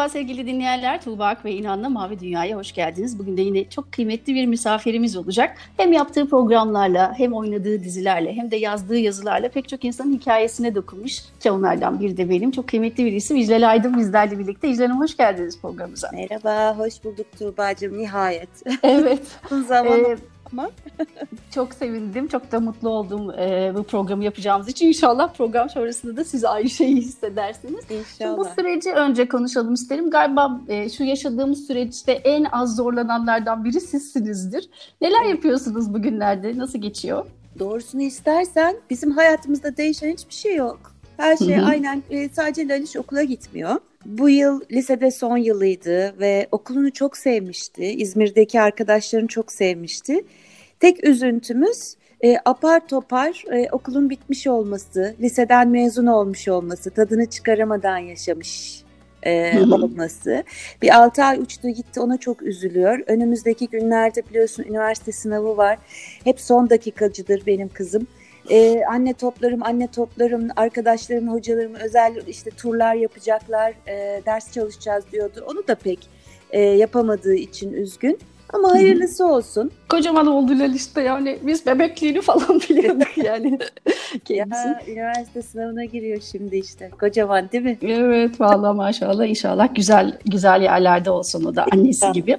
Merhaba sevgili dinleyenler. Tuğba Ak ve İnan'la Mavi Dünya'ya hoş geldiniz. Bugün de yine çok kıymetli bir misafirimiz olacak. Hem yaptığı programlarla, hem oynadığı dizilerle, hem de yazdığı yazılarla pek çok insanın hikayesine dokunmuş. Onlardan biri de benim. Çok kıymetli bir isim İclal Aydın bizlerle birlikte. İclal Hanım hoş geldiniz programımıza. Merhaba, hoş bulduk Tuğba'cığım nihayet. Evet. Uzun zaman ee, ama. çok sevindim, çok da mutlu oldum e, bu programı yapacağımız için. İnşallah program sonrasında da siz aynı şeyi hissedersiniz. İnşallah. Şimdi bu süreci önce konuşalım isterim. Galiba e, şu yaşadığımız süreçte en az zorlananlardan biri sizsinizdir. Neler yapıyorsunuz bugünlerde? Nasıl geçiyor? Doğrusunu istersen bizim hayatımızda değişen hiçbir şey yok. Her şey aynen e, sadece Laliş okula gitmiyor. Bu yıl lisede son yılıydı ve okulunu çok sevmişti. İzmir'deki arkadaşlarını çok sevmişti. Tek üzüntümüz e, apar topar e, okulun bitmiş olması, liseden mezun olmuş olması, tadını çıkaramadan yaşamış e, olması. Bir altı ay uçtu gitti ona çok üzülüyor. Önümüzdeki günlerde biliyorsun üniversite sınavı var. Hep son dakikacıdır benim kızım. Ee, anne toplarım, anne toplarım, arkadaşlarım, hocalarım özel işte turlar yapacaklar, e, ders çalışacağız diyordu. Onu da pek e, yapamadığı için üzgün. Ama hayırlısı olsun. Kocaman oldular işte yani biz bebekliğini falan biliyorduk yani. ya üniversite sınavına giriyor şimdi işte. Kocaman değil mi? Evet vallahi maşallah inşallah güzel güzel yerlerde olsun o da annesi gibi.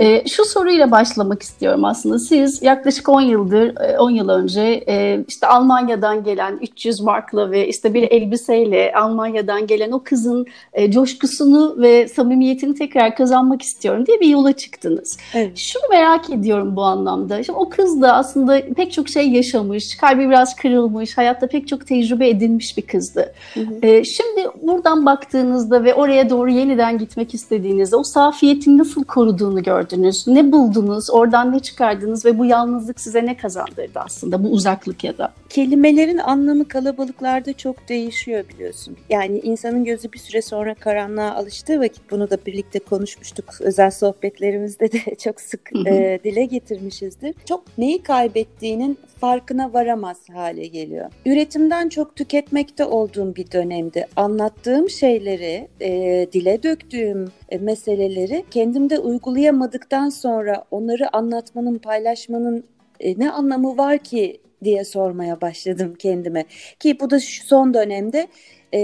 Ee, şu soruyla başlamak istiyorum aslında. Siz yaklaşık 10 yıldır 10 e, yıl önce e, işte Almanya'dan gelen 300 markla ve işte bir elbiseyle Almanya'dan gelen o kızın e, coşkusunu ve samimiyetini tekrar kazanmak istiyorum diye bir yola çıktınız. Evet. Şunu merak ediyorum bu anlamda. Şimdi o kız da aslında pek çok şey yaşamış, kalbi biraz kırılmış, hayatta pek çok tecrübe edinmiş bir kızdı. Hı hı. Ee, şimdi buradan baktığınızda ve oraya doğru yeniden gitmek istediğinizde o safiyeti nasıl koruduğunu gördünüz? Ne buldunuz? Oradan ne çıkardınız ve bu yalnızlık size ne kazandırdı aslında bu uzaklık ya da? Kelimelerin anlamı kalabalıklarda çok değişiyor biliyorsun. Yani insanın gözü bir süre sonra karanlığa alıştığı vakit bunu da birlikte konuşmuştuk özel sohbetlerimizde de çok sık e, dile getirmişizdir. Çok neyi kaybettiğinin farkına varamaz hale geliyor. Üretimden çok tüketmekte olduğum bir dönemde anlattığım şeyleri, e, dile döktüğüm e, meseleleri kendimde uygulayamadıktan sonra onları anlatmanın, paylaşmanın e, ne anlamı var ki diye sormaya başladım kendime. Ki bu da şu son dönemde e,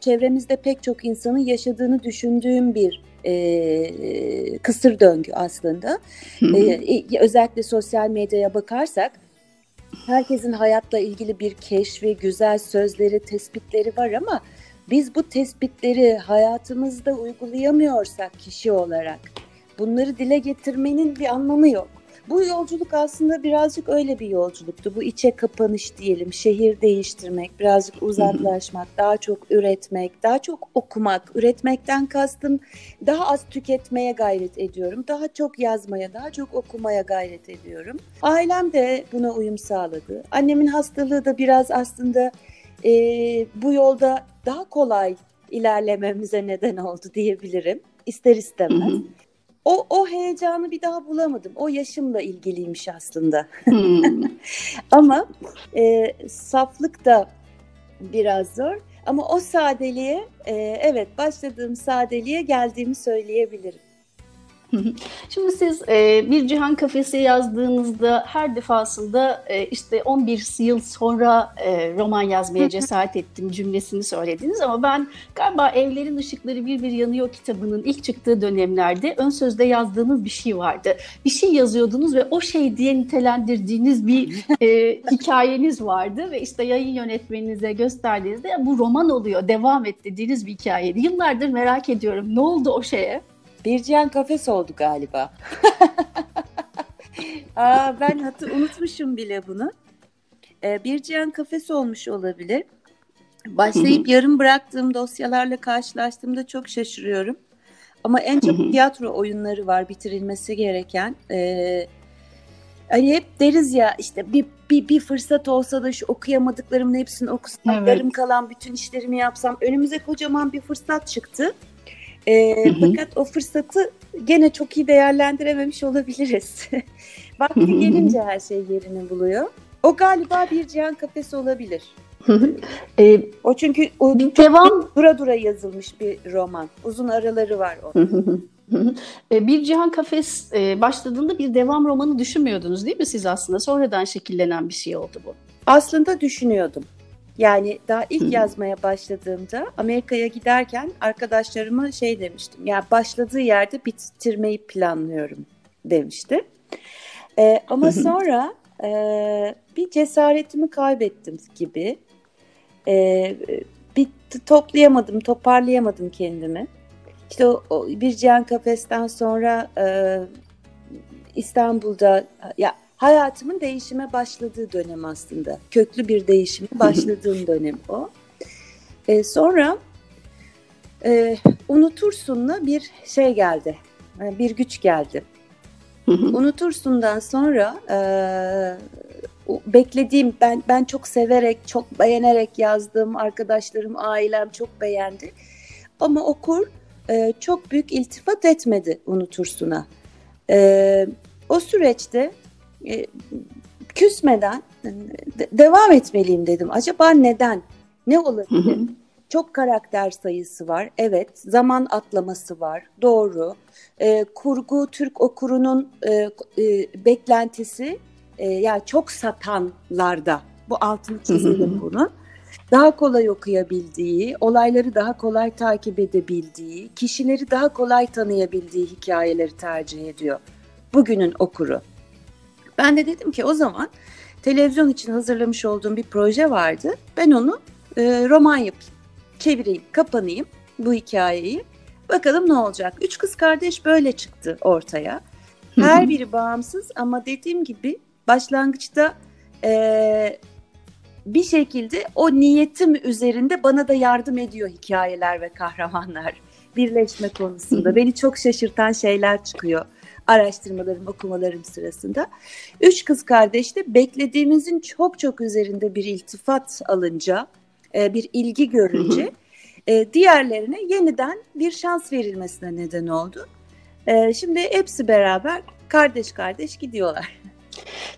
çevremizde pek çok insanın yaşadığını düşündüğüm bir e, kısır döngü aslında. E, özellikle sosyal medyaya bakarsak herkesin hayatla ilgili bir keşfi, güzel sözleri, tespitleri var ama biz bu tespitleri hayatımızda uygulayamıyorsak kişi olarak bunları dile getirmenin bir anlamı yok. Bu yolculuk aslında birazcık öyle bir yolculuktu. Bu içe kapanış diyelim, şehir değiştirmek, birazcık uzaklaşmak, daha çok üretmek, daha çok okumak. Üretmekten kastım daha az tüketmeye gayret ediyorum. Daha çok yazmaya, daha çok okumaya gayret ediyorum. Ailem de buna uyum sağladı. Annemin hastalığı da biraz aslında e, bu yolda daha kolay ilerlememize neden oldu diyebilirim. İster istemez. Hı hı o, o heyecanı bir daha bulamadım. O yaşımla ilgiliymiş aslında. Hmm. Ama e, saflık da biraz zor. Ama o sadeliğe, e, evet başladığım sadeliğe geldiğimi söyleyebilirim. Şimdi siz e, bir Cihan Kafesi yazdığınızda her defasında e, işte 11 yıl sonra e, roman yazmaya cesaret ettim cümlesini söylediniz ama ben galiba Evlerin Işıkları Bir Bir Yanıyor kitabının ilk çıktığı dönemlerde ön sözde yazdığınız bir şey vardı. Bir şey yazıyordunuz ve o şey diye nitelendirdiğiniz bir e, hikayeniz vardı ve işte yayın yönetmeninize gösterdiğinizde bu roman oluyor devam et dediğiniz bir hikayeydi. Yıllardır merak ediyorum ne oldu o şeye? Bircihan Kafes oldu galiba. Aa, ben hatı unutmuşum bile bunu. Ee, Bircihan Kafes olmuş olabilir. Başlayıp yarım bıraktığım dosyalarla karşılaştığımda çok şaşırıyorum. Ama en çok tiyatro oyunları var bitirilmesi gereken. Ee, hani hep deriz ya işte bir, bir, bir fırsat olsa da şu okuyamadıklarımın hepsini okusam, evet. yarım kalan bütün işlerimi yapsam. Önümüze kocaman bir fırsat çıktı. E, fakat o fırsatı gene çok iyi değerlendirememiş olabiliriz. Vakti gelince her şey yerini buluyor. O galiba bir cihan kafesi olabilir. e, o çünkü o devam dura dura yazılmış bir roman. Uzun araları var onun. E, bir Cihan Kafes e, başladığında bir devam romanı düşünmüyordunuz değil mi siz aslında? Sonradan şekillenen bir şey oldu bu. Aslında düşünüyordum. Yani daha ilk yazmaya başladığımda Amerika'ya giderken arkadaşlarıma şey demiştim. Ya yani başladığı yerde bitirmeyi planlıyorum demişti. Ee, ama sonra e, bir cesaretimi kaybettim gibi. Ee, bir toplayamadım, toparlayamadım kendimi. İşte o, o bir Cihan Kafes'ten sonra e, İstanbul'da ya hayatımın değişime başladığı dönem aslında. Köklü bir değişime başladığım dönem o. E, sonra e, unutursunla bir şey geldi. E, bir güç geldi. Unutursundan sonra e, beklediğim ben ben çok severek, çok beğenerek yazdım. Arkadaşlarım, ailem çok beğendi. Ama okur e, çok büyük iltifat etmedi Unutursun'a. E, o süreçte e, küsmeden de, devam etmeliyim dedim. Acaba neden? Ne olabilir? Çok karakter sayısı var. Evet, zaman atlaması var. Doğru. E, kurgu Türk okurunun e, e, beklentisi e, yani çok satanlarda. Bu altını çizelim bunu. Daha kolay okuyabildiği, olayları daha kolay takip edebildiği, kişileri daha kolay tanıyabildiği hikayeleri tercih ediyor. Bugünün okuru. Ben de dedim ki o zaman televizyon için hazırlamış olduğum bir proje vardı. Ben onu e, roman yapayım, çevireyim, kapanayım bu hikayeyi. Bakalım ne olacak. Üç kız kardeş böyle çıktı ortaya. Her biri bağımsız ama dediğim gibi başlangıçta e, bir şekilde o niyetim üzerinde bana da yardım ediyor hikayeler ve kahramanlar birleşme konusunda. Beni çok şaşırtan şeyler çıkıyor araştırmalarım, okumalarım sırasında. Üç kız kardeş de beklediğimizin çok çok üzerinde bir iltifat alınca, e, bir ilgi görünce e, diğerlerine yeniden bir şans verilmesine neden oldu. E, şimdi hepsi beraber kardeş kardeş gidiyorlar.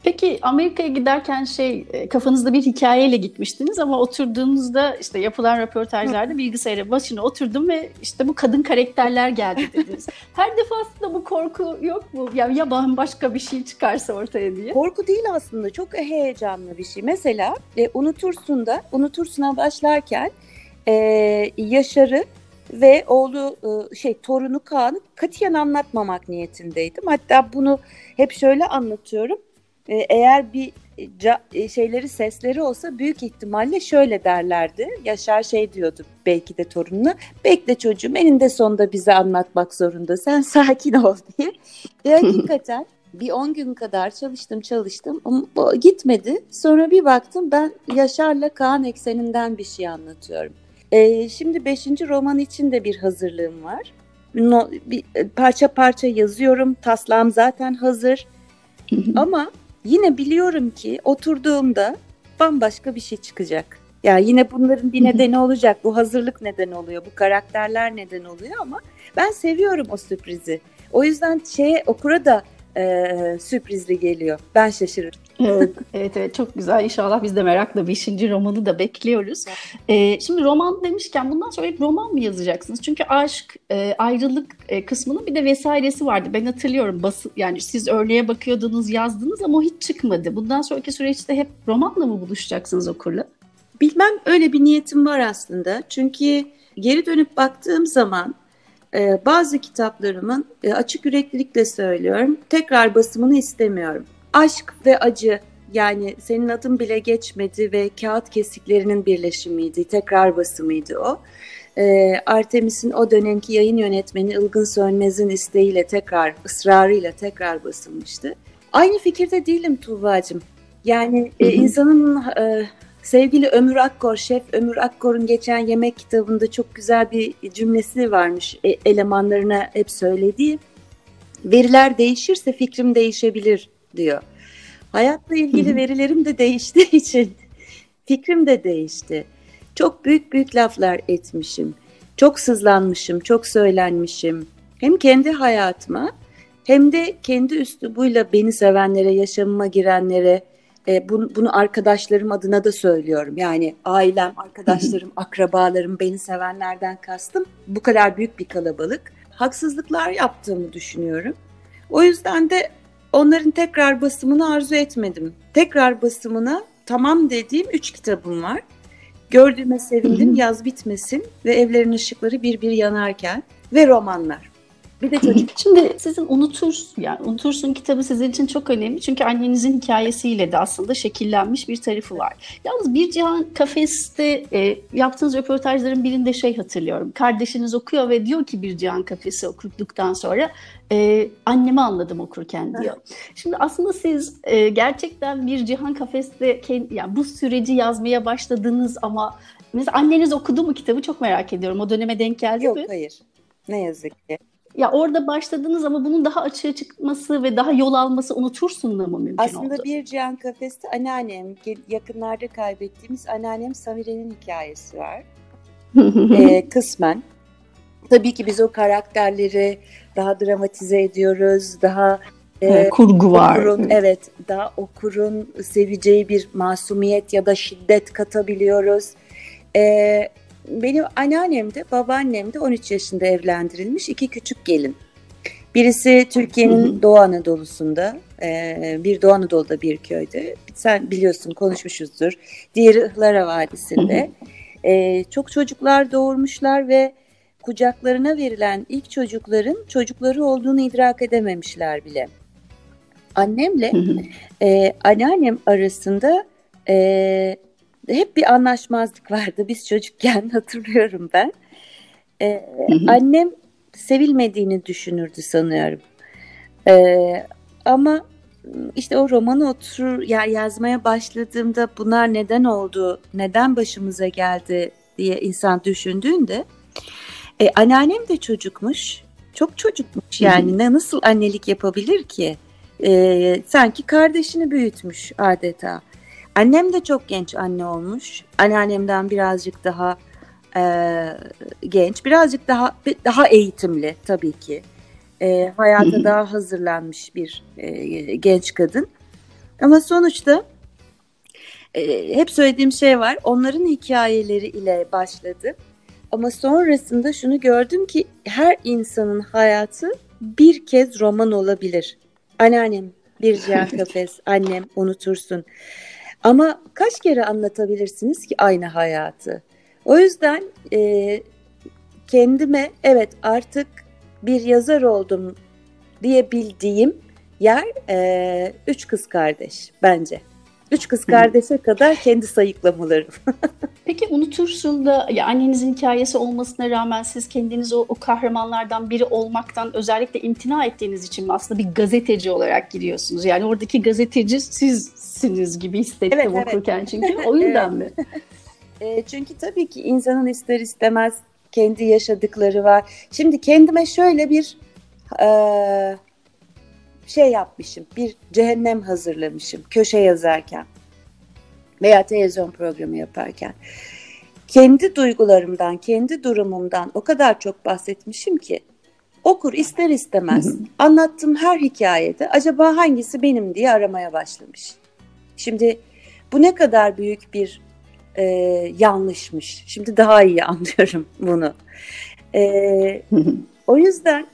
Peki Amerika'ya giderken şey e, kafanızda bir hikayeyle gitmiştiniz ama oturduğunuzda işte yapılan röportajlarda bilgisayara başına oturdum ve işte bu kadın karakterler geldi dediniz. Her defasında bu korku yok mu? Ya, ya başka bir şey çıkarsa ortaya diye. Korku değil aslında çok heyecanlı bir şey. Mesela e, unutursun da unutursuna başlarken e, Yaşar'ı ve oğlu e, şey torunu Kaan'ı katiyen anlatmamak niyetindeydim. Hatta bunu hep şöyle anlatıyorum. E, eğer bir e, şeyleri sesleri olsa büyük ihtimalle şöyle derlerdi. Yaşar şey diyordu belki de torununa. Bekle çocuğum eninde sonunda bize anlatmak zorunda. Sen sakin ol diye. E, hakikaten bir 10 gün kadar çalıştım çalıştım ama gitmedi. Sonra bir baktım ben Yaşar'la Kaan ekseninden bir şey anlatıyorum. E, şimdi 5. roman için de bir hazırlığım var. No, bir, parça parça yazıyorum. Taslağım zaten hazır. ama yine biliyorum ki oturduğumda bambaşka bir şey çıkacak. Ya yani yine bunların bir nedeni olacak. Bu hazırlık neden oluyor. Bu karakterler neden oluyor ama ben seviyorum o sürprizi. O yüzden şeye okura da e, sürprizli geliyor. Ben şaşırırım. evet, evet, evet çok güzel. İnşallah biz de merakla 5. romanı da bekliyoruz. Ee, şimdi roman demişken bundan sonra hep roman mı yazacaksınız? Çünkü aşk, e, ayrılık e, kısmının bir de vesairesi vardı. Ben hatırlıyorum bası, yani siz örneğe bakıyordunuz, yazdınız ama o hiç çıkmadı. Bundan sonraki süreçte hep romanla mı buluşacaksınız okurla? Bilmem öyle bir niyetim var aslında. Çünkü geri dönüp baktığım zaman e, bazı kitaplarımın e, açık yüreklilikle söylüyorum tekrar basımını istemiyorum. Aşk ve acı yani senin adın bile geçmedi ve kağıt kesiklerinin birleşimiydi, tekrar basımıydı o. E, Artemis'in o dönemki yayın yönetmeni Ilgın Sönmez'in isteğiyle tekrar, ısrarıyla tekrar basılmıştı. Aynı fikirde değilim Tuğba'cığım. Yani e, insanın e, Sevgili Ömür Akkor, şef Ömür Akkor'un geçen yemek kitabında çok güzel bir cümlesi varmış. E, elemanlarına hep söylediği. Veriler değişirse fikrim değişebilir diyor. Hayatla ilgili verilerim de değiştiği için fikrim de değişti. Çok büyük büyük laflar etmişim. Çok sızlanmışım, çok söylenmişim. Hem kendi hayatıma hem de kendi üslubuyla beni sevenlere, yaşamıma girenlere, e, bunu, bunu arkadaşlarım adına da söylüyorum. Yani ailem, arkadaşlarım, akrabalarım, beni sevenlerden kastım. Bu kadar büyük bir kalabalık. Haksızlıklar yaptığımı düşünüyorum. O yüzden de onların tekrar basımını arzu etmedim. Tekrar basımına tamam dediğim üç kitabım var. Gördüğüme sevindim, yaz bitmesin ve evlerin ışıkları bir bir yanarken ve romanlar. Bir de çocuk. Şimdi sizin unutursun yani unutursun kitabı sizin için çok önemli. Çünkü annenizin hikayesiyle de aslında şekillenmiş bir tarafı var. Yalnız Bir Cihan Kafes'te e, yaptığınız röportajların birinde şey hatırlıyorum. Kardeşiniz okuyor ve diyor ki Bir Cihan Kafesi okuduktan sonra e, annemi anladım okurken diyor. Şimdi aslında siz e, gerçekten Bir Cihan Kafes'te yani bu süreci yazmaya başladınız ama mesela anneniz okudu mu kitabı çok merak ediyorum. O döneme denk geldi Yok, mi? Yok hayır. Ne yazık ki. Ya orada başladınız ama bunun daha açığa çıkması ve daha yol alması unutursun da mı mümkün Aslında oldu? Aslında bir Cihan Kafes'te anneannem, yakınlarda kaybettiğimiz anneannem Samire'nin hikayesi var. ee, kısmen. Tabii ki biz o karakterleri daha dramatize ediyoruz, daha e, kurgu var. Okurun, evet, daha okurun seveceği bir masumiyet ya da şiddet katabiliyoruz. Ee, benim anneannem de babaannem de 13 yaşında evlendirilmiş iki küçük gelin. Birisi Türkiye'nin Doğu Anadolu'sunda, bir Doğu Anadolu'da bir köyde. Sen biliyorsun konuşmuşuzdur. Diğeri Ihlara Vadisi'nde. çok çocuklar doğurmuşlar ve kucaklarına verilen ilk çocukların çocukları olduğunu idrak edememişler bile. Annemle e, anneannem arasında e, hep bir anlaşmazlık vardı. Biz çocukken hatırlıyorum ben. Ee, Annem sevilmediğini düşünürdü sanıyorum. Ee, ama işte o romanı oturur ya yazmaya başladığımda bunlar neden oldu, neden başımıza geldi diye insan düşündüğünde e, anneannem de çocukmuş. Çok çocukmuş yani ne nasıl annelik yapabilir ki? E, sanki kardeşini büyütmüş adeta. Annem de çok genç anne olmuş. Anneannemden birazcık daha e, genç, birazcık daha daha eğitimli tabii ki. E, hayata daha hazırlanmış bir e, genç kadın. Ama sonuçta e, hep söylediğim şey var. Onların hikayeleri ile başladı. Ama sonrasında şunu gördüm ki her insanın hayatı bir kez roman olabilir. Anneannem bir cihan kafes, annem unutursun. Ama kaç kere anlatabilirsiniz ki aynı hayatı? O yüzden e, kendime evet artık bir yazar oldum diyebildiğim yer e, Üç Kız Kardeş bence. Üç Kız Kardeş'e kadar kendi sayıklamalarım. Peki unutursun da ya annenizin hikayesi olmasına rağmen siz kendiniz o, o kahramanlardan biri olmaktan özellikle imtina ettiğiniz için mi aslında bir gazeteci olarak giriyorsunuz? Yani oradaki gazeteci sizsiniz gibi hissettim evet, okurken evet. çünkü o yüzden mi? E, çünkü tabii ki insanın ister istemez kendi yaşadıkları var. Şimdi kendime şöyle bir e, şey yapmışım, bir cehennem hazırlamışım köşe yazarken veya televizyon programı yaparken. Kendi duygularımdan, kendi durumumdan o kadar çok bahsetmişim ki okur ister istemez anlattığım her hikayede acaba hangisi benim diye aramaya başlamış. Şimdi bu ne kadar büyük bir e, yanlışmış. Şimdi daha iyi anlıyorum bunu. E, o yüzden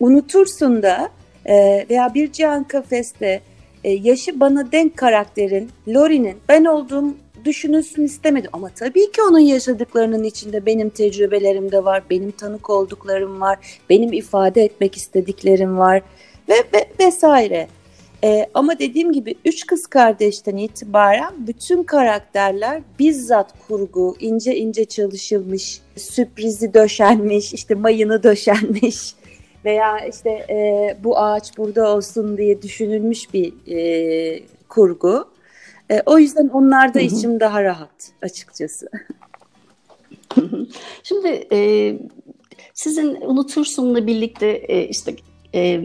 unutursun da e, veya bir Cihan Kafes'te e, yaşı bana denk karakterin, Lori'nin ben olduğum düşünülsün istemedim. Ama tabii ki onun yaşadıklarının içinde benim tecrübelerim de var, benim tanık olduklarım var, benim ifade etmek istediklerim var ve, ve vesaire. Ee, ama dediğim gibi üç kız kardeşten itibaren bütün karakterler bizzat kurgu, ince ince çalışılmış, sürprizi döşenmiş, işte mayını döşenmiş veya işte e, bu ağaç burada olsun diye düşünülmüş bir e, kurgu. E, o yüzden onlarda içim daha rahat açıkçası. Şimdi e, sizin unutursunla birlikte e, işte e,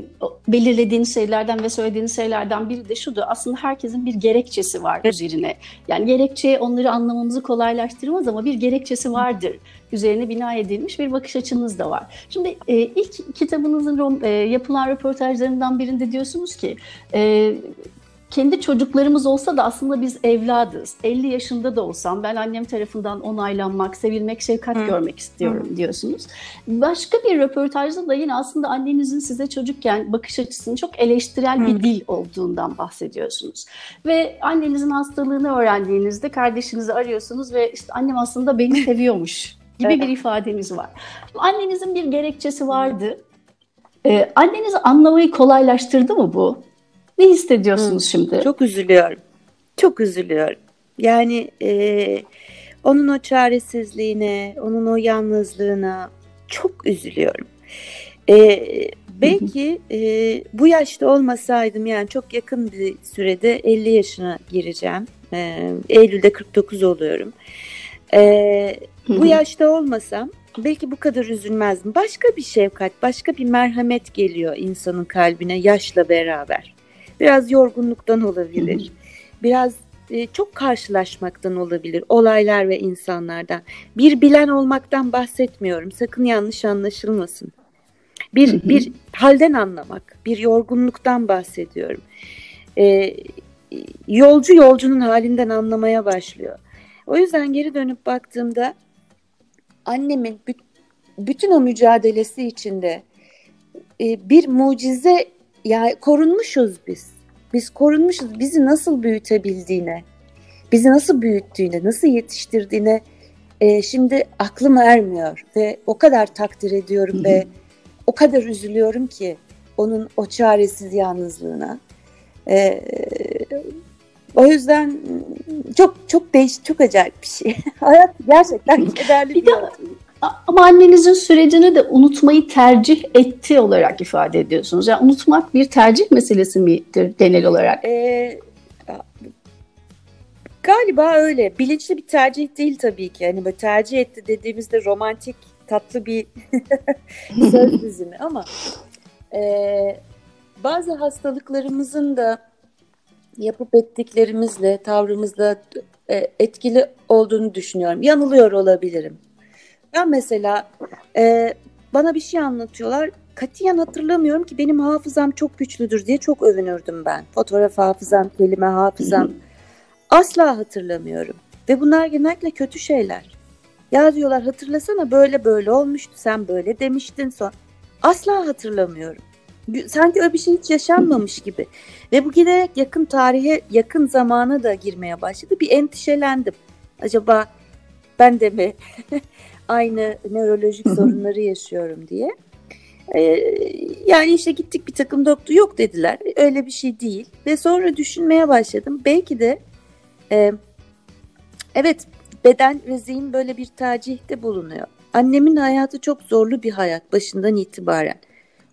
belirlediğiniz şeylerden ve söylediğiniz şeylerden biri de şudur. Aslında herkesin bir gerekçesi var üzerine. Yani gerekçe onları anlamamızı kolaylaştırmaz ama bir gerekçesi vardır. Üzerine bina edilmiş bir bakış açınız da var. Şimdi e, ilk kitabınızın e, yapılan röportajlarından birinde diyorsunuz ki e, kendi çocuklarımız olsa da aslında biz evladız. 50 yaşında da olsam ben annem tarafından onaylanmak, sevilmek, şefkat Hı. görmek istiyorum Hı. diyorsunuz. Başka bir röportajda da yine aslında annenizin size çocukken bakış açısının çok eleştirel Hı. bir dil olduğundan bahsediyorsunuz. Ve annenizin hastalığını öğrendiğinizde kardeşinizi arıyorsunuz ve işte annem aslında beni seviyormuş gibi bir ifadeniz var. Annenizin bir gerekçesi vardı. Ee, annenizi anlamayı kolaylaştırdı mı bu? Ne hissediyorsunuz Hı, şimdi? Çok üzülüyorum. Çok üzülüyorum. Yani e, onun o çaresizliğine, onun o yalnızlığına çok üzülüyorum. E, belki e, bu yaşta olmasaydım yani çok yakın bir sürede 50 yaşına gireceğim. E, Eylül'de 49 oluyorum. E, bu yaşta olmasam belki bu kadar üzülmezdim. Başka bir şefkat, başka bir merhamet geliyor insanın kalbine yaşla beraber. Biraz yorgunluktan olabilir. Biraz e, çok karşılaşmaktan olabilir olaylar ve insanlardan. Bir bilen olmaktan bahsetmiyorum. Sakın yanlış anlaşılmasın. Bir bir halden anlamak, bir yorgunluktan bahsediyorum. E, yolcu yolcunun halinden anlamaya başlıyor. O yüzden geri dönüp baktığımda annemin bütün o mücadelesi içinde e, bir mucize ya korunmuşuz biz. Biz korunmuşuz. Bizi nasıl büyütebildiğine, bizi nasıl büyüttüğüne, nasıl yetiştirdiğine e, şimdi aklım ermiyor ve o kadar takdir ediyorum ve o kadar üzülüyorum ki onun o çaresiz yalnızlığına. E, o yüzden çok çok değişik, çok acayip bir şey. Hayat gerçekten kederli bir, bir ama annenizin sürecini de unutmayı tercih etti olarak ifade ediyorsunuz. Yani unutmak bir tercih meselesi midir genel olarak? Ee, galiba öyle. Bilinçli bir tercih değil tabii ki. Yani böyle tercih etti dediğimizde romantik tatlı bir söz dizimi ama e, bazı hastalıklarımızın da yapıp ettiklerimizle, tavrımızla e, etkili olduğunu düşünüyorum. Yanılıyor olabilirim. Ben mesela e, bana bir şey anlatıyorlar. Katiyen hatırlamıyorum ki benim hafızam çok güçlüdür diye çok övünürdüm ben. Fotoğraf hafızam, kelime hafızam. Asla hatırlamıyorum. Ve bunlar genellikle kötü şeyler. Ya diyorlar hatırlasana böyle böyle olmuştu sen böyle demiştin son. Asla hatırlamıyorum. Sanki öyle bir şey hiç yaşanmamış gibi. Ve bu giderek yakın tarihe, yakın zamana da girmeye başladı. Bir endişelendim. Acaba ben de mi aynı nörolojik sorunları yaşıyorum diye. Ee, yani işte gittik bir takım doktor yok dediler. Öyle bir şey değil. Ve sonra düşünmeye başladım. Belki de e, evet beden ve zihin böyle bir tercihte bulunuyor. Annemin hayatı çok zorlu bir hayat başından itibaren.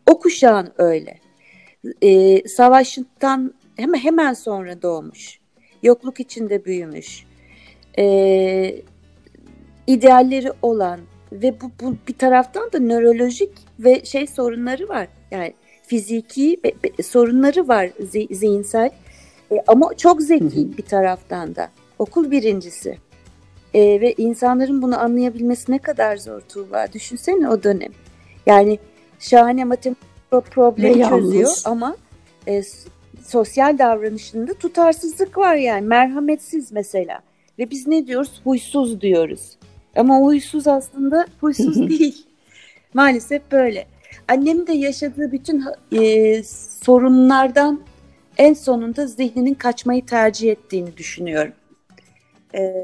O kuşağın öyle. Ee, savaştan hemen hemen sonra doğmuş. Yokluk içinde büyümüş. Ee, idealleri olan ve bu, bu bir taraftan da nörolojik ve şey sorunları var. Yani fiziki be, be, sorunları var zihinsel e, ama çok zeki bir taraftan da. Okul birincisi. E, ve insanların bunu anlayabilmesi ne kadar zor Tuğba. Düşünsene o dönem. Yani şahane matematik problemi çözüyor ama e, sosyal davranışında tutarsızlık var yani merhametsiz mesela. Ve biz ne diyoruz? Huysuz diyoruz. Ama huysuz aslında huysuz değil. Maalesef böyle. Annem de yaşadığı bütün e, sorunlardan en sonunda zihninin kaçmayı tercih ettiğini düşünüyorum. E,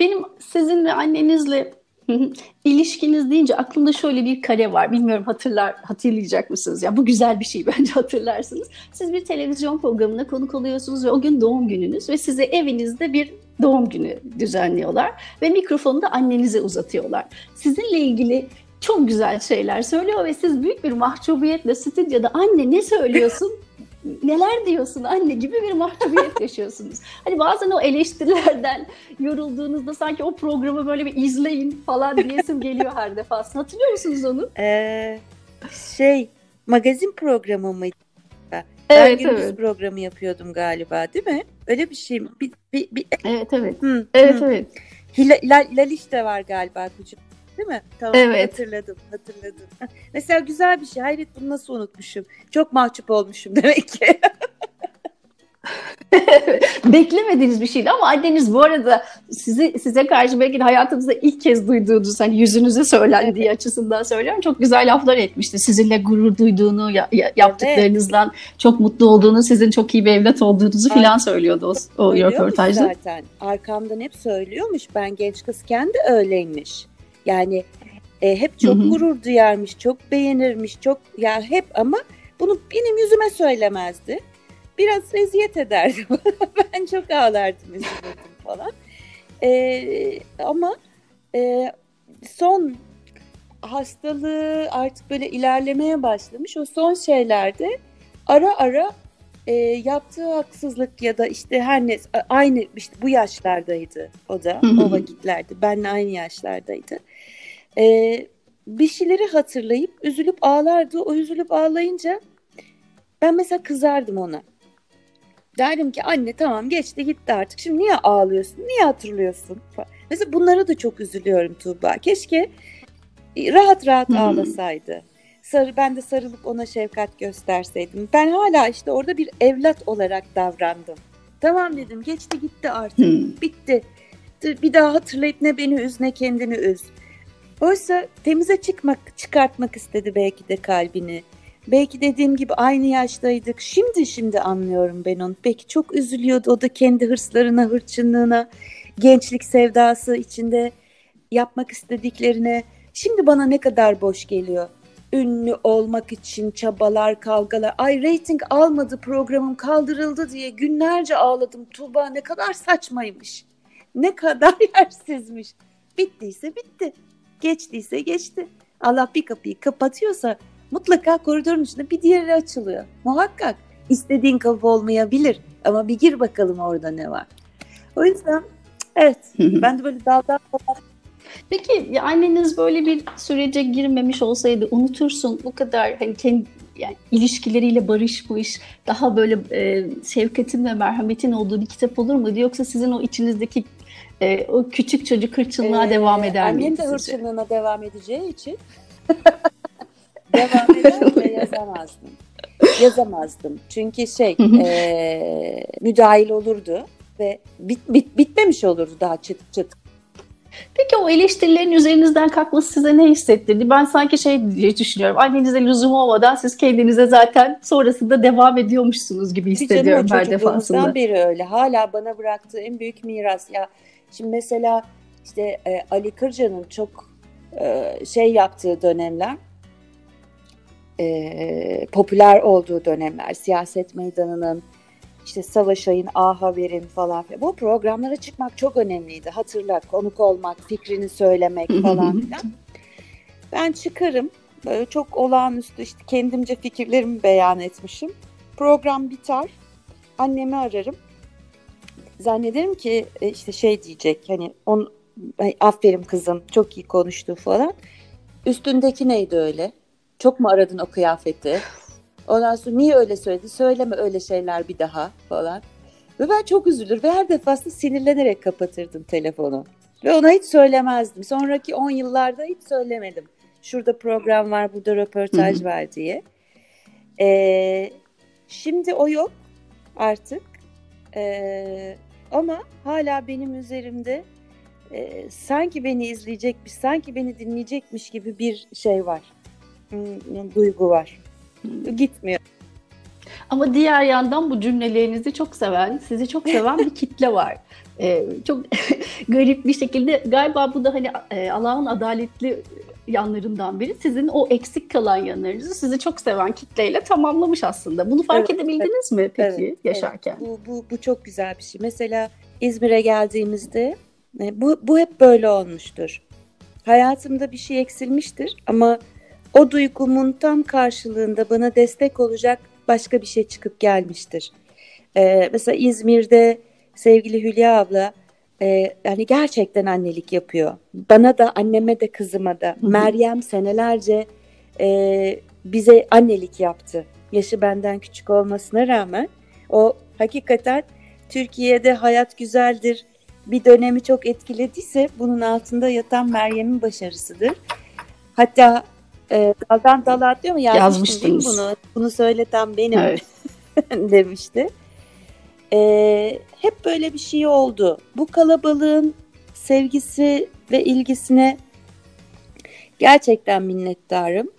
Benim sizinle annenizle İlişkiniz deyince aklımda şöyle bir kare var. Bilmiyorum hatırlar hatırlayacak mısınız? Ya bu güzel bir şey bence hatırlarsınız. Siz bir televizyon programına konuk oluyorsunuz ve o gün doğum gününüz ve size evinizde bir doğum günü düzenliyorlar ve mikrofonu da annenize uzatıyorlar. Sizinle ilgili çok güzel şeyler söylüyor ve siz büyük bir mahcubiyetle stüdyoda anne ne söylüyorsun neler diyorsun anne gibi bir mahcubiyet yaşıyorsunuz. Hani bazen o eleştirilerden yorulduğunuzda sanki o programı böyle bir izleyin falan diyesim geliyor her defasında. Hatırlıyor musunuz onu? Ee, şey magazin programı mıydı? Evet, ben evet. programı yapıyordum galiba değil mi? Öyle bir şey mi? Bir, bir, bir... Evet evet. Hı, Evet hı. evet. Hila, La, Laliş de var galiba küçük. Değil mi? Tamam Evet. hatırladım hatırladım. Mesela güzel bir şey. Hayret bunu nasıl unutmuşum. Çok mahcup olmuşum demek ki. Beklemediğiniz bir şeydi ama anneniz bu arada sizi size karşı belki de hayatınızda ilk kez duyduğunuz hani yüzünüze söylendiği açısından söylüyorum. Çok güzel laflar etmişti. Sizinle gurur duyduğunu, ya- ya- yaptıklarınızdan çok mutlu olduğunu, sizin çok iyi bir evlat olduğunuzu Aynen. falan söylüyordu o, o röportajda. zaten. Arkamdan hep söylüyormuş. Ben genç kızken de öyleymiş. Yani e, hep çok Hı hı. gurur duyarmış, çok beğenirmiş, çok ya hep ama bunu benim yüzüme söylemezdi. Biraz eziyet ederdi. ben çok ağlardım, üzülürdüm falan. E, ama e, son hastalığı artık böyle ilerlemeye başlamış. O son şeylerde ara ara e, yaptığı haksızlık ya da işte her ne aynı işte bu yaşlardaydı o da o vakitlerde benle aynı yaşlardaydı. E, bir şeyleri hatırlayıp üzülüp ağlardı. O üzülüp ağlayınca ben mesela kızardım ona. Derdim ki anne tamam geçti gitti artık. Şimdi niye ağlıyorsun? Niye hatırlıyorsun? Mesela bunlara da çok üzülüyorum Tuğba. Keşke rahat rahat Hı hı. ağlasaydı. Sarı, ben de sarılıp ona şefkat gösterseydim. Ben hala işte orada bir evlat olarak davrandım. Tamam dedim geçti gitti artık. Hı. Bitti. Bir daha hatırlayıp ne beni üz ne kendini üz. Oysa temize çıkmak, çıkartmak istedi belki de kalbini. Belki dediğim gibi aynı yaştaydık. Şimdi şimdi anlıyorum ben onu. Belki çok üzülüyordu o da kendi hırslarına, hırçınlığına, gençlik sevdası içinde yapmak istediklerine. Şimdi bana ne kadar boş geliyor. Ünlü olmak için çabalar, kavgalar. Ay reyting almadı programım kaldırıldı diye günlerce ağladım. Tuğba ne kadar saçmaymış. Ne kadar yersizmiş. Bittiyse bitti. Geçtiyse geçti. Allah bir kapıyı kapatıyorsa mutlaka koridorun içinde bir diğeri açılıyor. Muhakkak istediğin kapı olmayabilir ama bir gir bakalım orada ne var. O yüzden evet ben de böyle daldan Peki ya anneniz böyle bir sürece girmemiş olsaydı unutursun bu kadar hani kendi yani ilişkileriyle barışmış, daha böyle e, şefkatin ve merhametin olduğu bir kitap olur muydu? Yoksa sizin o içinizdeki e, o küçük çocuk hırçınlığa Ee, devam eder miydi Annem de sizce? hırçınlığına devam edeceği için devam eder yazamazdım. Yazamazdım. Çünkü şey e, müdahil olurdu ve bit, bit, bitmemiş olurdu daha çıt çıt. Peki o eleştirilerin üzerinizden kalkması size ne hissettirdi? Ben sanki şey diye düşünüyorum. Annenize lüzum olmadan siz kendinize zaten sonrasında devam ediyormuşsunuz gibi hissediyorum her defasında. beri öyle. Hala bana bıraktığı en büyük miras. Ya şimdi mesela işte e, Ali Kırca'nın çok e, şey yaptığı dönemler e, popüler olduğu dönemler siyaset meydanının işte Savaşay'ın A Haber'in falan filan. Bu programlara çıkmak çok önemliydi. Hatırla konuk olmak, fikrini söylemek falan filan. Ben çıkarım. Böyle çok olağanüstü işte kendimce fikirlerimi beyan etmişim. Program biter. Annemi ararım. Zannederim ki e, işte şey diyecek hani on, aferin kızım çok iyi konuştu falan. Üstündeki neydi öyle? Çok mu aradın o kıyafeti? Ondan sonra niye öyle söyledi? Söyleme öyle şeyler bir daha falan. Ve ben çok üzülür ve her defasında sinirlenerek kapatırdım telefonu. Ve ona hiç söylemezdim. Sonraki 10 yıllarda hiç söylemedim. Şurada program var, burada röportaj var diye. Ee, şimdi o yok artık. Ee, ama hala benim üzerimde e, sanki beni izleyecekmiş, sanki beni dinleyecekmiş gibi bir şey var. Hmm, Duygu var. Gitmiyor. Ama diğer yandan bu cümlelerinizi çok seven, sizi çok seven bir kitle var. Ee, çok garip bir şekilde galiba bu da hani e, Allah'ın adaletli yanlarından biri. Sizin o eksik kalan yanlarınızı sizi çok seven kitleyle tamamlamış aslında. Bunu fark Evet, edebildiniz mi peki Evet, yaşarken? evet. Bu, bu, bu çok güzel bir şey. Mesela İzmir'e geldiğimizde e, bu, bu hep böyle olmuştur. Hayatımda bir şey eksilmiştir ama o duygumun tam karşılığında bana destek olacak başka bir şey çıkıp gelmiştir. E, mesela İzmir'de sevgili Hülya abla e, yani gerçekten annelik yapıyor. Bana da anneme de kızıma da. Meryem senelerce e, bize annelik yaptı. Yaşı benden küçük olmasına rağmen o hakikaten Türkiye'de hayat güzeldir bir dönemi çok etkilediyse bunun altında yatan Meryem'in başarısıdır. Hatta e, daldan dala atlıyor mu? Yazmıştınız. Bunu, bunu söyleten benim evet. demişti. E, hep böyle bir şey oldu. Bu kalabalığın sevgisi ve ilgisine gerçekten minnettarım.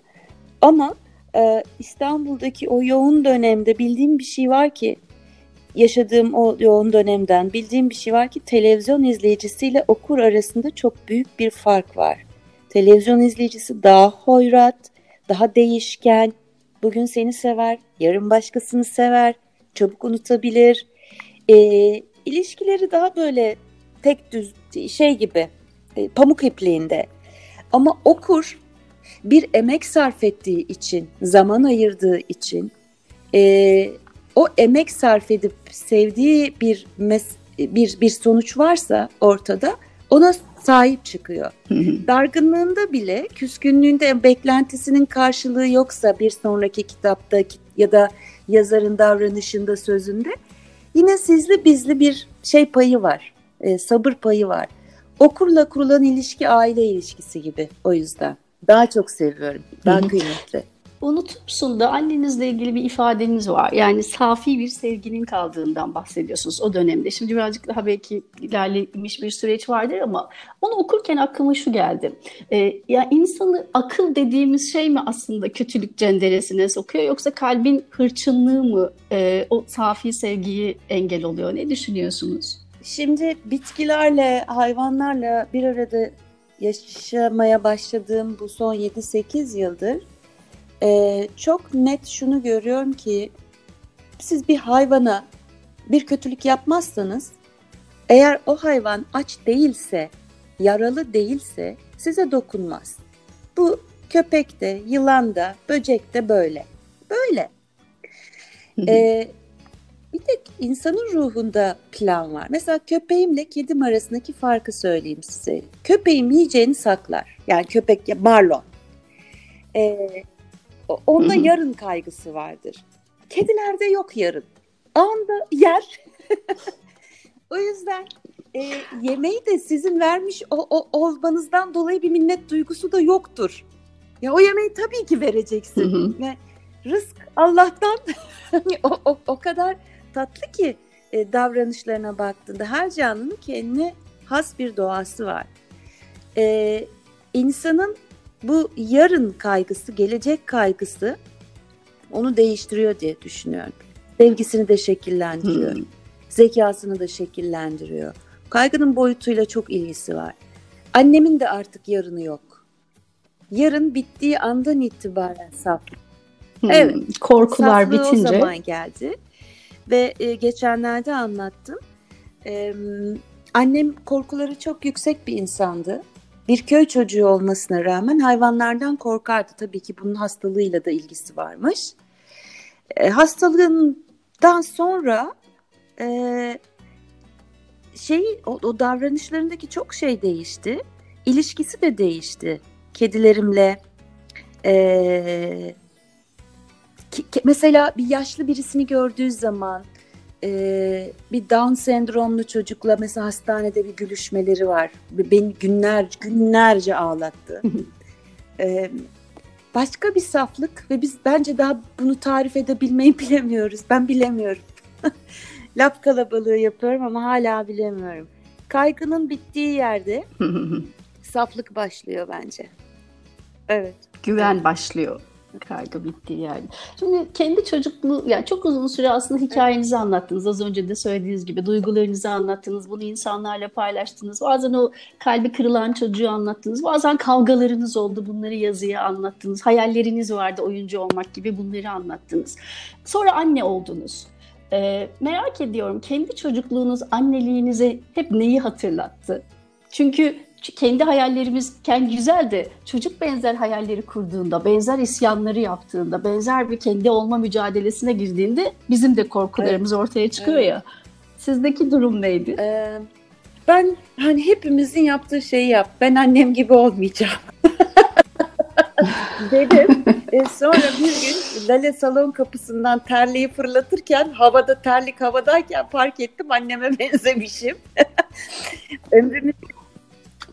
Ama e, İstanbul'daki o yoğun dönemde bildiğim bir şey var ki yaşadığım o yoğun dönemden bildiğim bir şey var ki televizyon izleyicisiyle okur arasında çok büyük bir fark var. Televizyon izleyicisi daha hoyrat, daha değişken, bugün seni sever, yarın başkasını sever, çabuk unutabilir. E, ilişkileri daha böyle tek düz şey gibi e, pamuk ipliğinde. Ama okur bir emek sarf ettiği için, zaman ayırdığı için e, o emek sarf edip sevdiği bir mes bir bir sonuç varsa ortada ona sahip çıkıyor. Dargınlığında bile, küskünlüğünde beklentisinin karşılığı yoksa bir sonraki kitapta ya da yazarın davranışında, sözünde yine sizli bizli bir şey payı var. E, sabır payı var. Okurla kurulan ilişki aile ilişkisi gibi o yüzden. Daha çok seviyorum. Daha kıymetli. Unutmuşsun da annenizle ilgili bir ifadeniz var. Yani safi bir sevginin kaldığından bahsediyorsunuz o dönemde. Şimdi birazcık daha belki ilerlemiş bir süreç vardır ama onu okurken aklıma şu geldi. Ee, ya insanı akıl dediğimiz şey mi aslında kötülük cenderesine sokuyor yoksa kalbin hırçınlığı mı e, o safi sevgiyi engel oluyor? Ne düşünüyorsunuz? Şimdi bitkilerle, hayvanlarla bir arada yaşamaya başladığım bu son 7-8 yıldır e, çok net şunu görüyorum ki siz bir hayvana bir kötülük yapmazsanız eğer o hayvan aç değilse, yaralı değilse size dokunmaz. Bu köpek de, yılan da, böcek de böyle. Böyle. ee, bir tek insanın ruhunda plan var. Mesela köpeğimle kedim arasındaki farkı söyleyeyim size. Köpeğim yiyeceğini saklar. Yani köpek ya marlon. Ee, Onda yarın kaygısı vardır. Kedilerde yok yarın. Anda yer. o yüzden e, yemeği de sizin vermiş o, o olmanızdan dolayı bir minnet duygusu da yoktur. Ya o yemeği tabii ki vereceksin. Hı hı. Yani rızk Allah'tan o, o, o kadar tatlı ki e, davranışlarına baktığında her canlının kendine has bir doğası var. E, insanın bu yarın kaygısı, gelecek kaygısı onu değiştiriyor diye düşünüyorum. Sevgisini de şekillendiriyor. Hmm. Zekasını da şekillendiriyor. Kaygının boyutuyla çok ilgisi var. Annemin de artık yarını yok. Yarın bittiği andan itibaren saf. Hmm. Evet. Korkular bitince. o zaman geldi. Ve e, geçenlerde anlattım. E, annem korkuları çok yüksek bir insandı bir köy çocuğu olmasına rağmen hayvanlardan korkardı. Tabii ki bunun hastalığıyla da ilgisi varmış. E, hastalığından sonra e, şey o, o davranışlarındaki çok şey değişti. İlişkisi de değişti. Kedilerimle e, ki, mesela bir yaşlı birisini gördüğü zaman e, bir Down sendromlu çocukla mesela hastanede bir gülüşmeleri var. Beni günler günlerce ağlattı. e, başka bir saflık ve biz bence daha bunu tarif edebilmeyi bilemiyoruz. Ben bilemiyorum. Laf kalabalığı yapıyorum ama hala bilemiyorum. Kaygının bittiği yerde saflık başlıyor bence. Evet. Güven başlıyor kaygı bitti yani. Şimdi kendi çocukluğu yani çok uzun süre aslında hikayenizi anlattınız. Az önce de söylediğiniz gibi duygularınızı anlattınız. Bunu insanlarla paylaştınız. Bazen o kalbi kırılan çocuğu anlattınız. Bazen kavgalarınız oldu. Bunları yazıya anlattınız. Hayalleriniz vardı oyuncu olmak gibi bunları anlattınız. Sonra anne oldunuz. Ee, merak ediyorum kendi çocukluğunuz anneliğinize hep neyi hatırlattı? Çünkü kendi hayallerimiz kendi güzel de çocuk benzer hayalleri kurduğunda, benzer isyanları yaptığında, benzer bir kendi olma mücadelesine girdiğinde bizim de korkularımız evet. ortaya çıkıyor evet. ya. Sizdeki durum neydi? Ee, ben hani hepimizin yaptığı şeyi yap. Ben annem gibi olmayacağım. dedim. E sonra bir gün Lale salon kapısından terliği fırlatırken havada terlik havadayken fark ettim anneme benzemişim. Ömrümün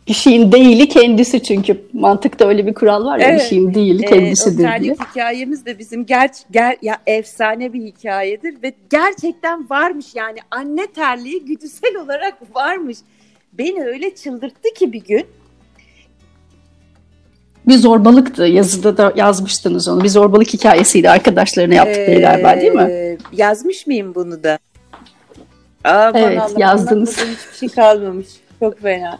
bir şeyin değili kendisi çünkü mantıkta öyle bir kural var ya evet. bir şeyin değili kendisidir ee, terlik hikayemiz de bizim ger, ger ya efsane bir hikayedir ve gerçekten varmış yani anne terliği güdüsel olarak varmış. Beni öyle çıldırttı ki bir gün bir zorbalıktı. Yazıda da yazmıştınız onu. Bir zorbalık hikayesiydi arkadaşlarına yaptıkları ee, galiba değil mi? Yazmış mıyım bunu da? Aa, evet Allah, yazdınız. Hiçbir şey kalmamış. Çok fena.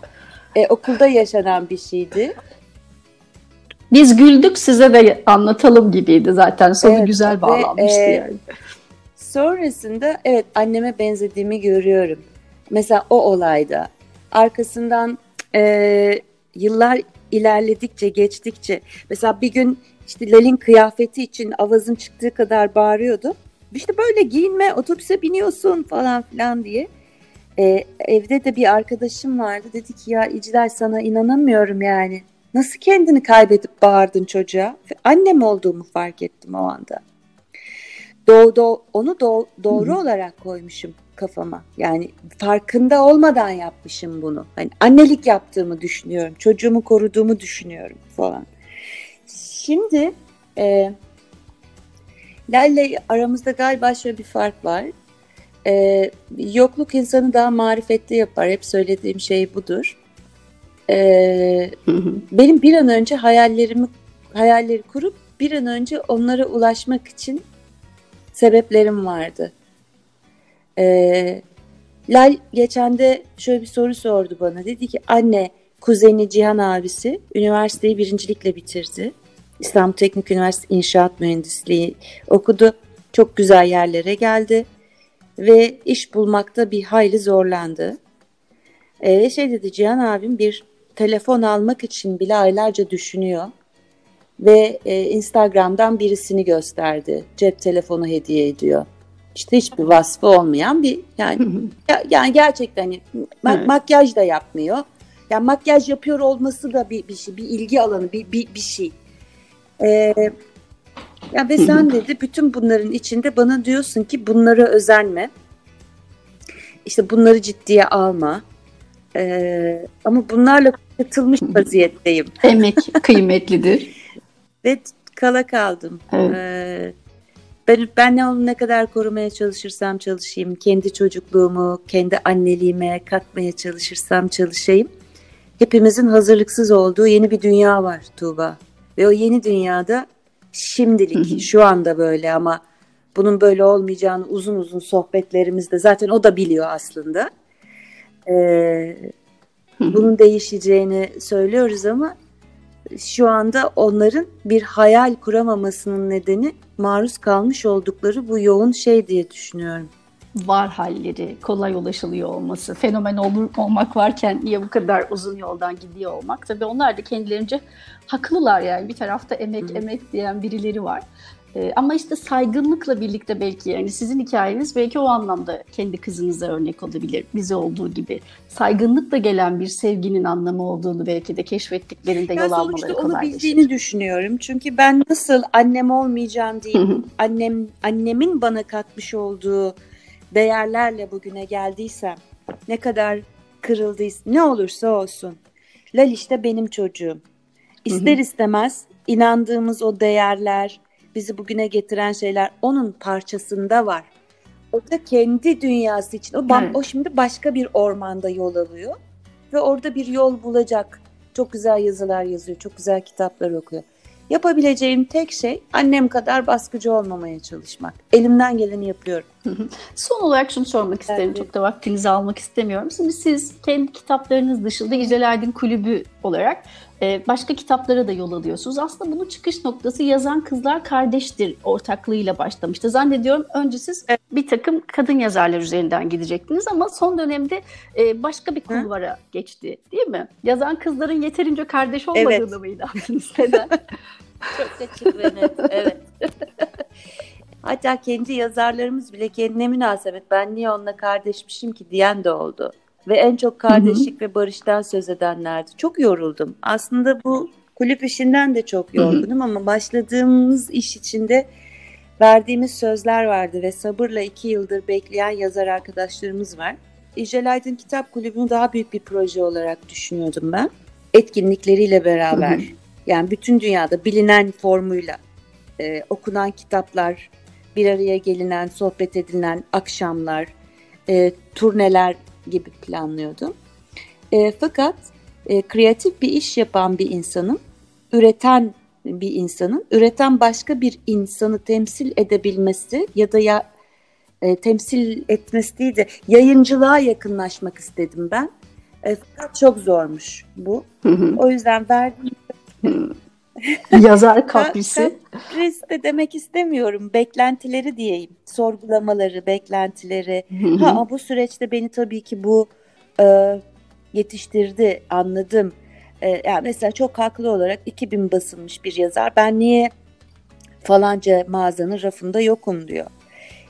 E, okulda yaşanan bir şeydi. Biz güldük size de anlatalım gibiydi zaten. Sonu evet, güzel bağlanmıştı ve, e, yani. Sonrasında evet anneme benzediğimi görüyorum. Mesela o olayda. Arkasından e, yıllar ilerledikçe, geçtikçe mesela bir gün işte Lal'in kıyafeti için avazın çıktığı kadar bağırıyordu. İşte böyle giyinme, otobüse biniyorsun falan filan diye. Ee, evde de bir arkadaşım vardı. Dedi ki ya İclal sana inanamıyorum yani. Nasıl kendini kaybedip bağırdın çocuğa? Annem olduğumu fark ettim o anda. Do, do, onu do, doğru Hı. olarak koymuşum kafama. Yani farkında olmadan yapmışım bunu. Hani annelik yaptığımı düşünüyorum. Çocuğumu koruduğumu düşünüyorum falan. Şimdi e, Lale aramızda galiba şöyle bir fark var. E, yokluk insanı daha marifetli yapar. Hep söylediğim şey budur. E, benim bir an önce hayallerimi hayalleri kurup bir an önce onlara ulaşmak için sebeplerim vardı. E, Lal geçen de şöyle bir soru sordu bana. Dedi ki anne kuzeni Cihan abisi üniversiteyi birincilikle bitirdi. İstanbul Teknik Üniversitesi İnşaat Mühendisliği okudu. Çok güzel yerlere geldi ve iş bulmakta bir hayli zorlandı. E, şey dedi Cihan abim bir telefon almak için bile aylarca düşünüyor ve e, Instagram'dan birisini gösterdi. Cep telefonu hediye ediyor işte hiçbir vasfı olmayan bir yani ya, yani gerçekten hani, mak- evet. makyaj da yapmıyor. Yani makyaj yapıyor olması da bir, bir şey, bir ilgi alanı, bir bir, bir şey. Ee, ya ve sen dedi bütün bunların içinde bana diyorsun ki bunlara özenme. İşte bunları ciddiye alma. Ee, ama bunlarla katılmış vaziyetteyim. Emek kıymetlidir. ve kala kaldım. Evet. Ee, ben, ben ne onu ne kadar korumaya çalışırsam çalışayım, kendi çocukluğumu, kendi anneliğime katmaya çalışırsam çalışayım. Hepimizin hazırlıksız olduğu yeni bir dünya var Tuğba. Ve o yeni dünyada şimdilik, şu anda böyle ama bunun böyle olmayacağını uzun uzun sohbetlerimizde zaten o da biliyor aslında. Ee, bunun değişeceğini söylüyoruz ama şu anda onların bir hayal kuramamasının nedeni maruz kalmış oldukları bu yoğun şey diye düşünüyorum. Var halleri, kolay ulaşılıyor olması, fenomen olur, olmak varken niye bu kadar uzun yoldan gidiyor olmak. Tabii onlar da kendilerince haklılar yani bir tarafta emek Hı. emek diyen birileri var. Ee, ama işte saygınlıkla birlikte belki yani sizin hikayeniz belki o anlamda kendi kızınıza örnek olabilir. Bize olduğu gibi. Saygınlıkla gelen bir sevginin anlamı olduğunu belki de keşfettiklerinde yol almaları kolaylaşır. onu bildiğini düşünüyorum. Çünkü ben nasıl annem olmayacağım değil, annem annemin bana katmış olduğu değerlerle bugüne geldiysem, ne kadar kırıldıysa, ne olursa olsun. Lal işte benim çocuğum. İster istemez inandığımız o değerler, bizi bugüne getiren şeyler onun parçasında var. O da kendi dünyası için. O, evet. o şimdi başka bir ormanda yol alıyor ve orada bir yol bulacak. Çok güzel yazılar yazıyor, çok güzel kitaplar okuyor. Yapabileceğim tek şey annem kadar baskıcı olmamaya çalışmak. Elimden geleni yapıyorum. Son olarak şunu sormak isterim. Evet. Çok da vaktinizi almak istemiyorum. Şimdi siz kendi kitaplarınız dışında Aydın Kulübü olarak e, başka kitaplara da yol alıyorsunuz. Aslında bunun çıkış noktası yazan kızlar kardeştir ortaklığıyla başlamıştı. Zannediyorum önce siz bir takım kadın yazarlar üzerinden gidecektiniz ama son dönemde e, başka bir kulvara Hı? geçti değil mi? Yazan kızların yeterince kardeş olmadığını evet. mı inandınız? Neden? Çok açık ve net, evet. Hatta kendi yazarlarımız bile kendine münasebet ben niye onunla kardeşmişim ki diyen de oldu. Ve en çok kardeşlik Hı-hı. ve barıştan söz edenlerdi. Çok yoruldum. Aslında bu kulüp işinden de çok yorgunum Hı-hı. ama başladığımız iş içinde verdiğimiz sözler vardı ve sabırla iki yıldır bekleyen yazar arkadaşlarımız var. İcel Aydın Kitap Kulübü'nü daha büyük bir proje olarak düşünüyordum ben. Etkinlikleriyle beraber. Hı hı. Yani bütün dünyada bilinen formuyla e, okunan kitaplar, bir araya gelinen, sohbet edilen akşamlar, e, turneler gibi planlıyordum. E, fakat e, kreatif bir iş yapan bir insanın, üreten bir insanın, üreten başka bir insanı temsil edebilmesi ya da ya e, temsil etmesi değil de yayıncılığa yakınlaşmak istedim ben. E, fakat çok zormuş bu. Hı hı. O yüzden verdiğim Yazar kaprisi. Kapris de demek istemiyorum. Beklentileri diyeyim. Sorgulamaları, beklentileri. ha bu süreçte beni tabii ki bu e, yetiştirdi, anladım. E, yani mesela çok haklı olarak 2000 basılmış bir yazar. Ben niye falanca mağazanın rafında yokum diyor.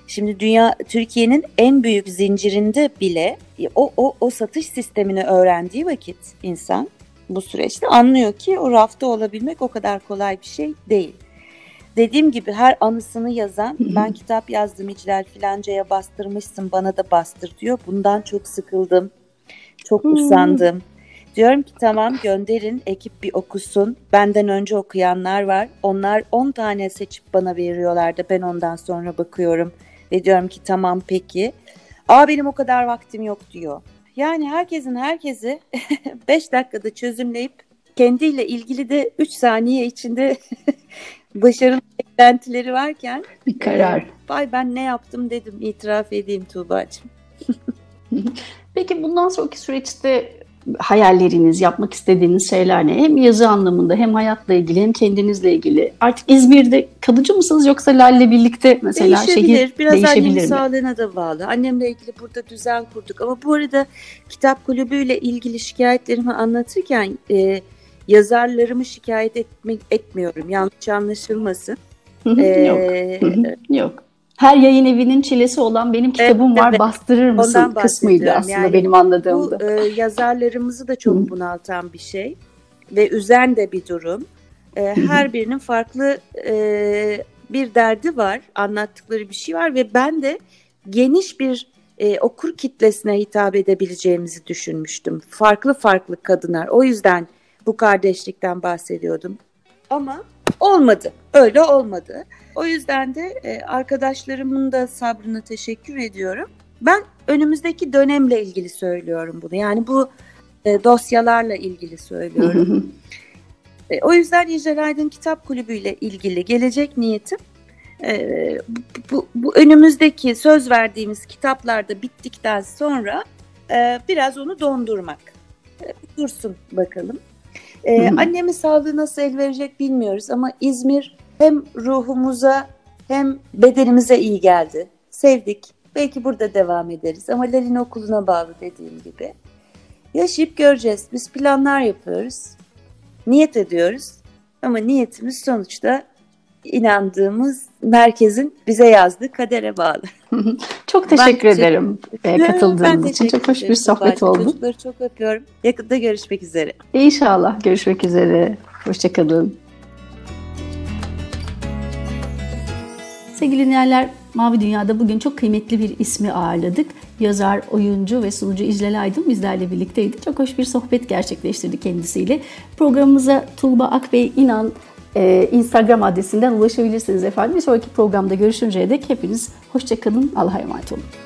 Şimdi dünya Türkiye'nin en büyük zincirinde bile o o o satış sistemini öğrendiği vakit insan bu süreçte anlıyor ki o rafta olabilmek o kadar kolay bir şey değil. Dediğim gibi her anısını yazan ben kitap yazdım İclal filancaya bastırmışsın bana da bastır diyor. Bundan çok sıkıldım. Çok usandım. Diyorum ki tamam gönderin ekip bir okusun. Benden önce okuyanlar var. Onlar 10 tane seçip bana veriyorlar da ben ondan sonra bakıyorum. Ve diyorum ki tamam peki. Aa benim o kadar vaktim yok diyor. Yani herkesin herkesi 5 dakikada çözümleyip kendiyle ilgili de 3 saniye içinde başarılı beklentileri varken bir karar. E, vay ben ne yaptım dedim itiraf edeyim Tuğba'cığım. Peki bundan sonraki süreçte hayalleriniz, yapmak istediğiniz şeyler ne? Hem yazı anlamında hem hayatla ilgili hem kendinizle ilgili. Artık İzmir'de kalıcı mısınız yoksa Lal'le birlikte mesela değişebilir. şehir Biraz değişebilir mi? sağlığına da bağlı. Annemle ilgili burada düzen kurduk. Ama bu arada kitap kulübüyle ilgili şikayetlerimi anlatırken e, yazarlarımı şikayet etmek etmiyorum. Yanlış anlaşılmasın. ee, Yok. Yok her yayın evinin çilesi olan benim kitabım evet, var evet. bastırır mısın kısmıydı aslında yani benim anladığımda. Bu e, yazarlarımızı da çok Hı. bunaltan bir şey ve üzen de bir durum. E, her birinin farklı e, bir derdi var, anlattıkları bir şey var ve ben de geniş bir e, okur kitlesine hitap edebileceğimizi düşünmüştüm. Farklı farklı kadınlar. O yüzden bu kardeşlikten bahsediyordum. Ama olmadı. Öyle olmadı. O yüzden de e, arkadaşlarımın da sabrına teşekkür ediyorum. Ben önümüzdeki dönemle ilgili söylüyorum bunu. Yani bu e, dosyalarla ilgili söylüyorum. e, o yüzden Yücel Aydın Kitap Kulübü ile ilgili gelecek niyetim e, bu, bu, bu önümüzdeki söz verdiğimiz kitaplarda bittikten sonra e, biraz onu dondurmak. E, dursun bakalım. E, annemin sağlığı nasıl el verecek bilmiyoruz ama İzmir hem ruhumuza hem bedenimize iyi geldi. Sevdik. Belki burada devam ederiz ama Lalin okuluna bağlı dediğim gibi. Yaşayıp göreceğiz. Biz planlar yapıyoruz. Niyet ediyoruz. Ama niyetimiz sonuçta inandığımız merkezin bize yazdığı kadere bağlı. çok teşekkür ben ederim e, katıldığınız için. Çok hoş bir sohbet oldu. Çocukları çok öpüyorum. Yakında görüşmek üzere. İnşallah görüşmek üzere. Hoşçakalın. Sevgili dinleyenler, Mavi Dünya'da bugün çok kıymetli bir ismi ağırladık. Yazar, oyuncu ve sunucu İclal Aydın bizlerle birlikteydi. Çok hoş bir sohbet gerçekleştirdik kendisiyle. Programımıza Tuğba Akbey İnan e, Instagram adresinden ulaşabilirsiniz efendim. Bir sonraki programda görüşünceye dek hepiniz hoşçakalın. Allah'a emanet olun.